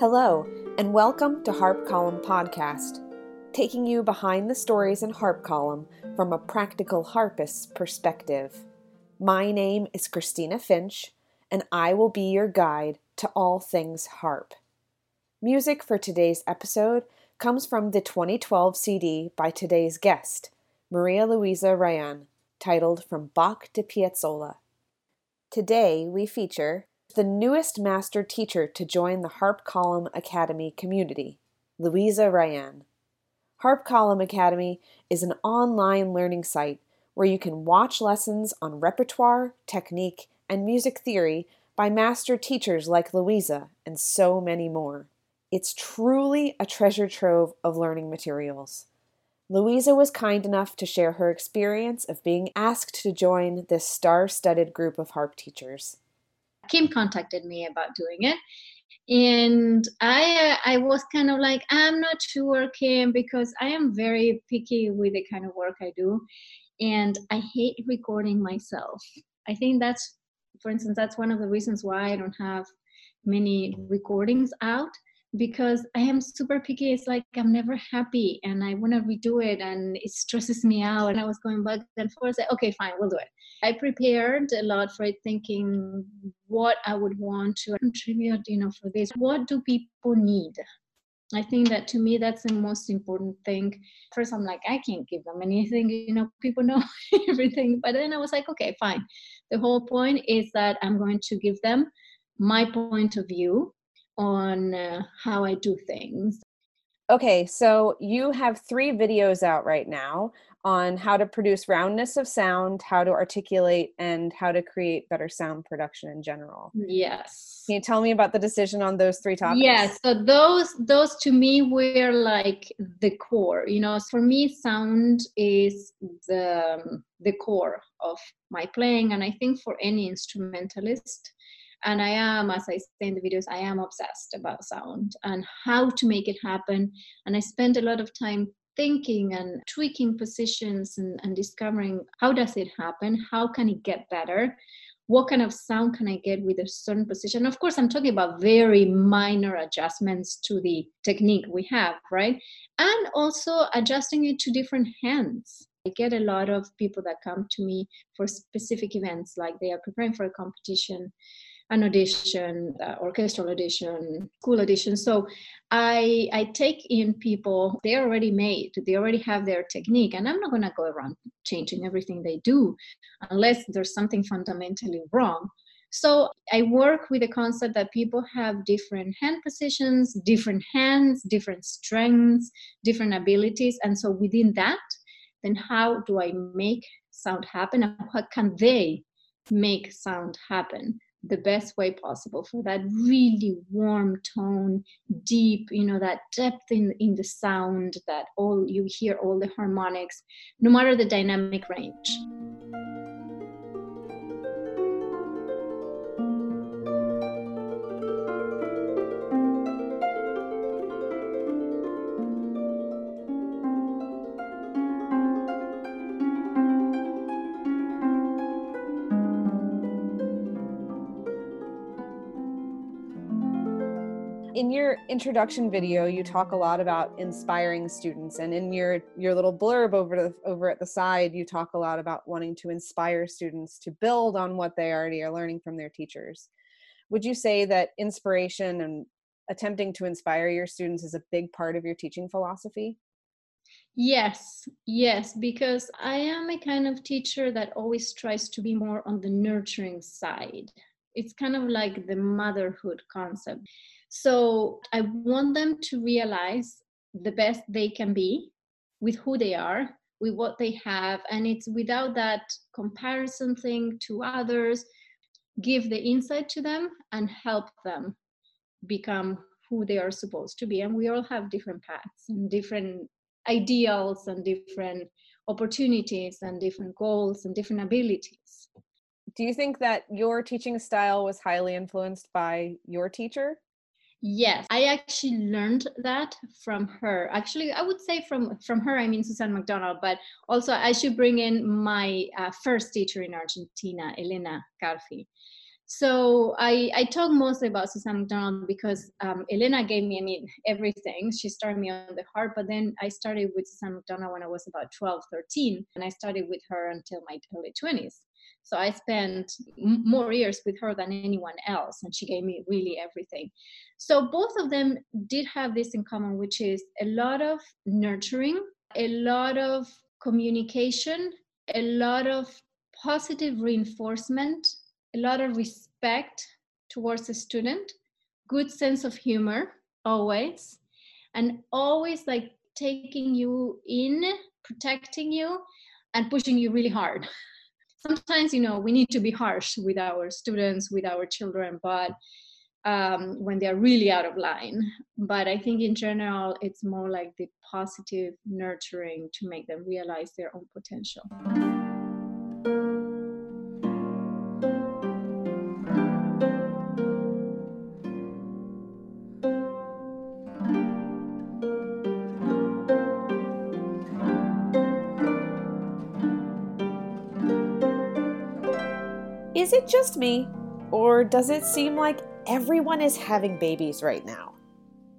Hello, and welcome to Harp Column Podcast, taking you behind the stories in Harp Column from a practical harpist's perspective. My name is Christina Finch, and I will be your guide to all things harp. Music for today's episode comes from the 2012 CD by today's guest, Maria Luisa Rayan, titled From Bach to Piazzolla. Today we feature the newest master teacher to join the Harp Column Academy community, Louisa Rayan. Harp Column Academy is an online learning site where you can watch lessons on repertoire, technique, and music theory by master teachers like Louisa and so many more. It's truly a treasure trove of learning materials. Louisa was kind enough to share her experience of being asked to join this star studded group of harp teachers. Kim contacted me about doing it. And I, uh, I was kind of like, I'm not sure, Kim, because I am very picky with the kind of work I do. And I hate recording myself. I think that's, for instance, that's one of the reasons why I don't have many recordings out because I am super picky. It's like I'm never happy and I want to redo it and it stresses me out. And I was going back and forth. Okay, fine, we'll do it. I prepared a lot for it, thinking what I would want to contribute, you know, for this. What do people need? I think that to me that's the most important thing. First, I'm like, I can't give them anything, you know, people know everything. But then I was like, okay, fine. The whole point is that I'm going to give them my point of view on uh, how I do things. Okay, so you have three videos out right now on how to produce roundness of sound, how to articulate, and how to create better sound production in general. Yes. Can you tell me about the decision on those three topics? Yes. So those those to me were like the core. You know, for me, sound is the the core of my playing, and I think for any instrumentalist and i am as i say in the videos i am obsessed about sound and how to make it happen and i spend a lot of time thinking and tweaking positions and, and discovering how does it happen how can it get better what kind of sound can I get with a certain position? Of course, I'm talking about very minor adjustments to the technique we have, right? And also adjusting it to different hands. I get a lot of people that come to me for specific events, like they are preparing for a competition an audition, uh, orchestral audition, school audition. So I I take in people they're already made, they already have their technique, and I'm not gonna go around changing everything they do unless there's something fundamentally wrong. So I work with the concept that people have different hand positions, different hands, different strengths, different abilities, and so within that, then how do I make sound happen, and what can they make sound happen? The best way possible for that really warm tone deep you know that depth in in the sound that all you hear all the harmonics no matter the dynamic range in your introduction video you talk a lot about inspiring students and in your your little blurb over the over at the side you talk a lot about wanting to inspire students to build on what they already are learning from their teachers would you say that inspiration and attempting to inspire your students is a big part of your teaching philosophy Yes, yes, because I am a kind of teacher that always tries to be more on the nurturing side. It's kind of like the motherhood concept. So I want them to realize the best they can be with who they are, with what they have. And it's without that comparison thing to others, give the insight to them and help them become who they are supposed to be. And we all have different paths and different ideals and different opportunities and different goals and different abilities. Do you think that your teaching style was highly influenced by your teacher? Yes, I actually learned that from her. Actually, I would say from from her, I mean Susan McDonald, but also I should bring in my uh, first teacher in Argentina, Elena Carfi. So I, I talk mostly about Susan McDonald because um, Elena gave me, I mean, everything. She started me on the harp, but then I started with Susan McDonald when I was about 12, 13, and I started with her until my early 20s. So I spent m- more years with her than anyone else, and she gave me really everything. So both of them did have this in common, which is a lot of nurturing, a lot of communication, a lot of positive reinforcement a lot of respect towards the student, good sense of humor always, and always like taking you in, protecting you, and pushing you really hard. Sometimes, you know, we need to be harsh with our students, with our children, but um, when they're really out of line. But I think in general, it's more like the positive nurturing to make them realize their own potential. Is it just me, or does it seem like everyone is having babies right now?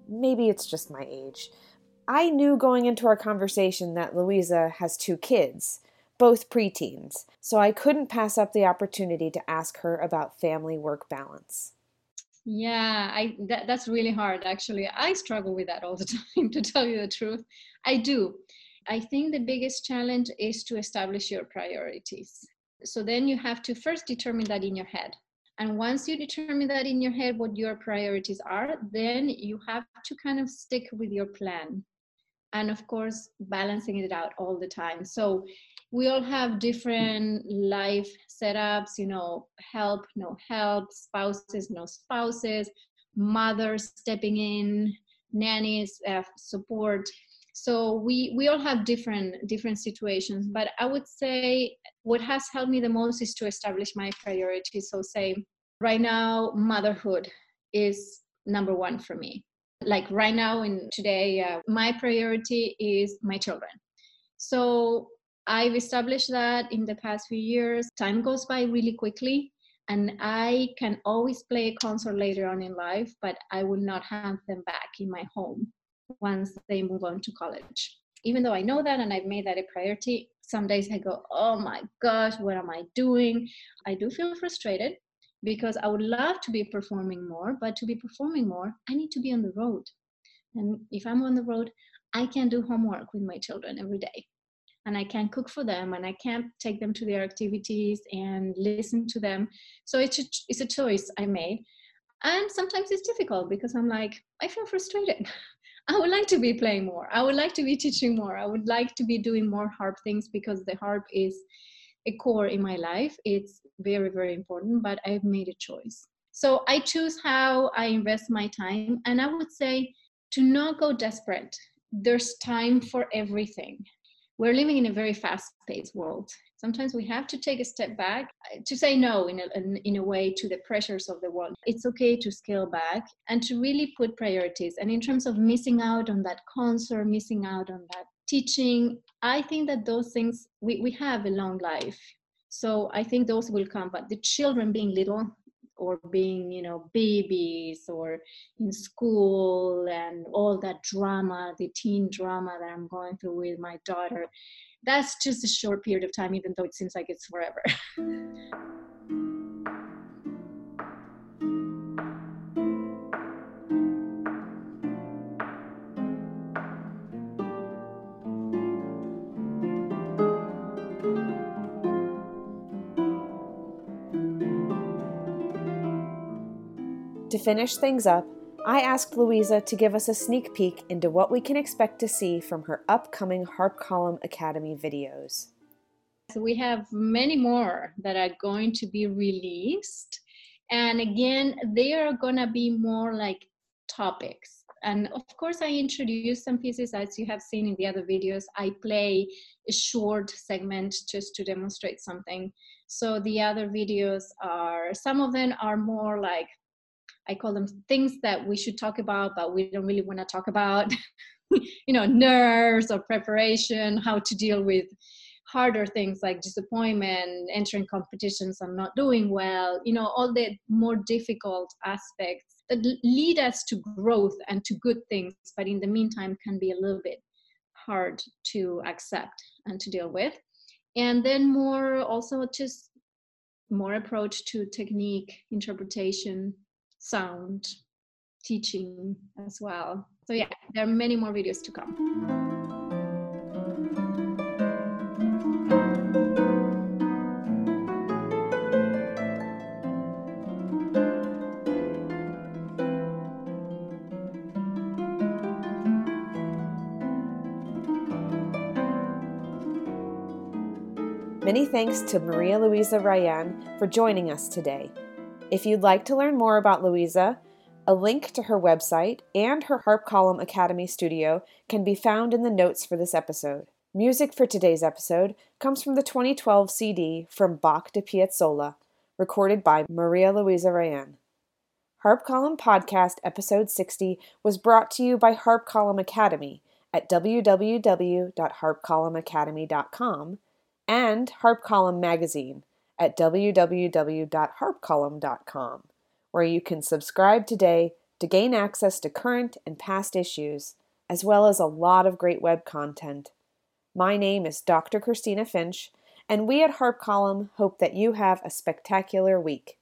Maybe it's just my age. I knew going into our conversation that Louisa has two kids, both preteens, so I couldn't pass up the opportunity to ask her about family work balance. Yeah, I that, that's really hard actually. I struggle with that all the time to tell you the truth. I do. I think the biggest challenge is to establish your priorities. So then you have to first determine that in your head. And once you determine that in your head what your priorities are, then you have to kind of stick with your plan. And of course, balancing it out all the time. So we all have different life setups, you know, help, no help, spouses, no spouses, mothers stepping in, nannies, uh, support so we we all have different different situations but i would say what has helped me the most is to establish my priorities. So say right now motherhood is number one for me. Like right now and today uh, my priority is my children. So i've established that in the past few years. Time goes by really quickly and i can always play a concert later on in life but i will not have them back in my home once they move on to college. Even though I know that and I've made that a priority, some days I go, oh my gosh, what am I doing? I do feel frustrated because I would love to be performing more, but to be performing more, I need to be on the road. And if I'm on the road, I can do homework with my children every day. And I can't cook for them and I can't take them to their activities and listen to them. So it's a, it's a choice I made. And sometimes it's difficult because I'm like, I feel frustrated. I would like to be playing more. I would like to be teaching more. I would like to be doing more harp things because the harp is a core in my life. It's very, very important, but I've made a choice. So I choose how I invest my time. And I would say to not go desperate. There's time for everything. We're living in a very fast paced world. Sometimes we have to take a step back uh, to say no in a, in a way to the pressures of the world. It's okay to scale back and to really put priorities. And in terms of missing out on that concert missing out on that teaching i think that those things we, we have a long life. So i think those will come but the children being little or being you know babies or in school and all that drama the teen drama that i'm going through with my daughter that's just a short period of time, even though it seems like it's forever. finish things up, I asked Louisa to give us a sneak peek into what we can expect to see from her upcoming Harp Column Academy videos. So we have many more that are going to be released. And again, they are going to be more like topics. And of course, I introduce some pieces as you have seen in the other videos. I play a short segment just to demonstrate something. So the other videos are, some of them are more like I call them things that we should talk about, but we don't really want to talk about. you know, nerves or preparation, how to deal with harder things like disappointment, entering competitions and not doing well, you know, all the more difficult aspects that lead us to growth and to good things, but in the meantime can be a little bit hard to accept and to deal with. And then more also just more approach to technique, interpretation, sound, teaching as well. So yeah, there are many more videos to come. Many thanks to Maria Luisa Rayan for joining us today. If you'd like to learn more about Louisa, a link to her website and her Harp Column Academy studio can be found in the notes for this episode. Music for today's episode comes from the 2012 CD From Bach to Piazzolla, recorded by Maria Luisa Rayan. Harp Column Podcast Episode 60 was brought to you by Harp Column Academy at www.harpcolumnacademy.com and Harp Column magazine at www.harpcolumn.com, where you can subscribe today to gain access to current and past issues, as well as a lot of great web content. My name is Dr. Christina Finch, and we at Harp Column hope that you have a spectacular week.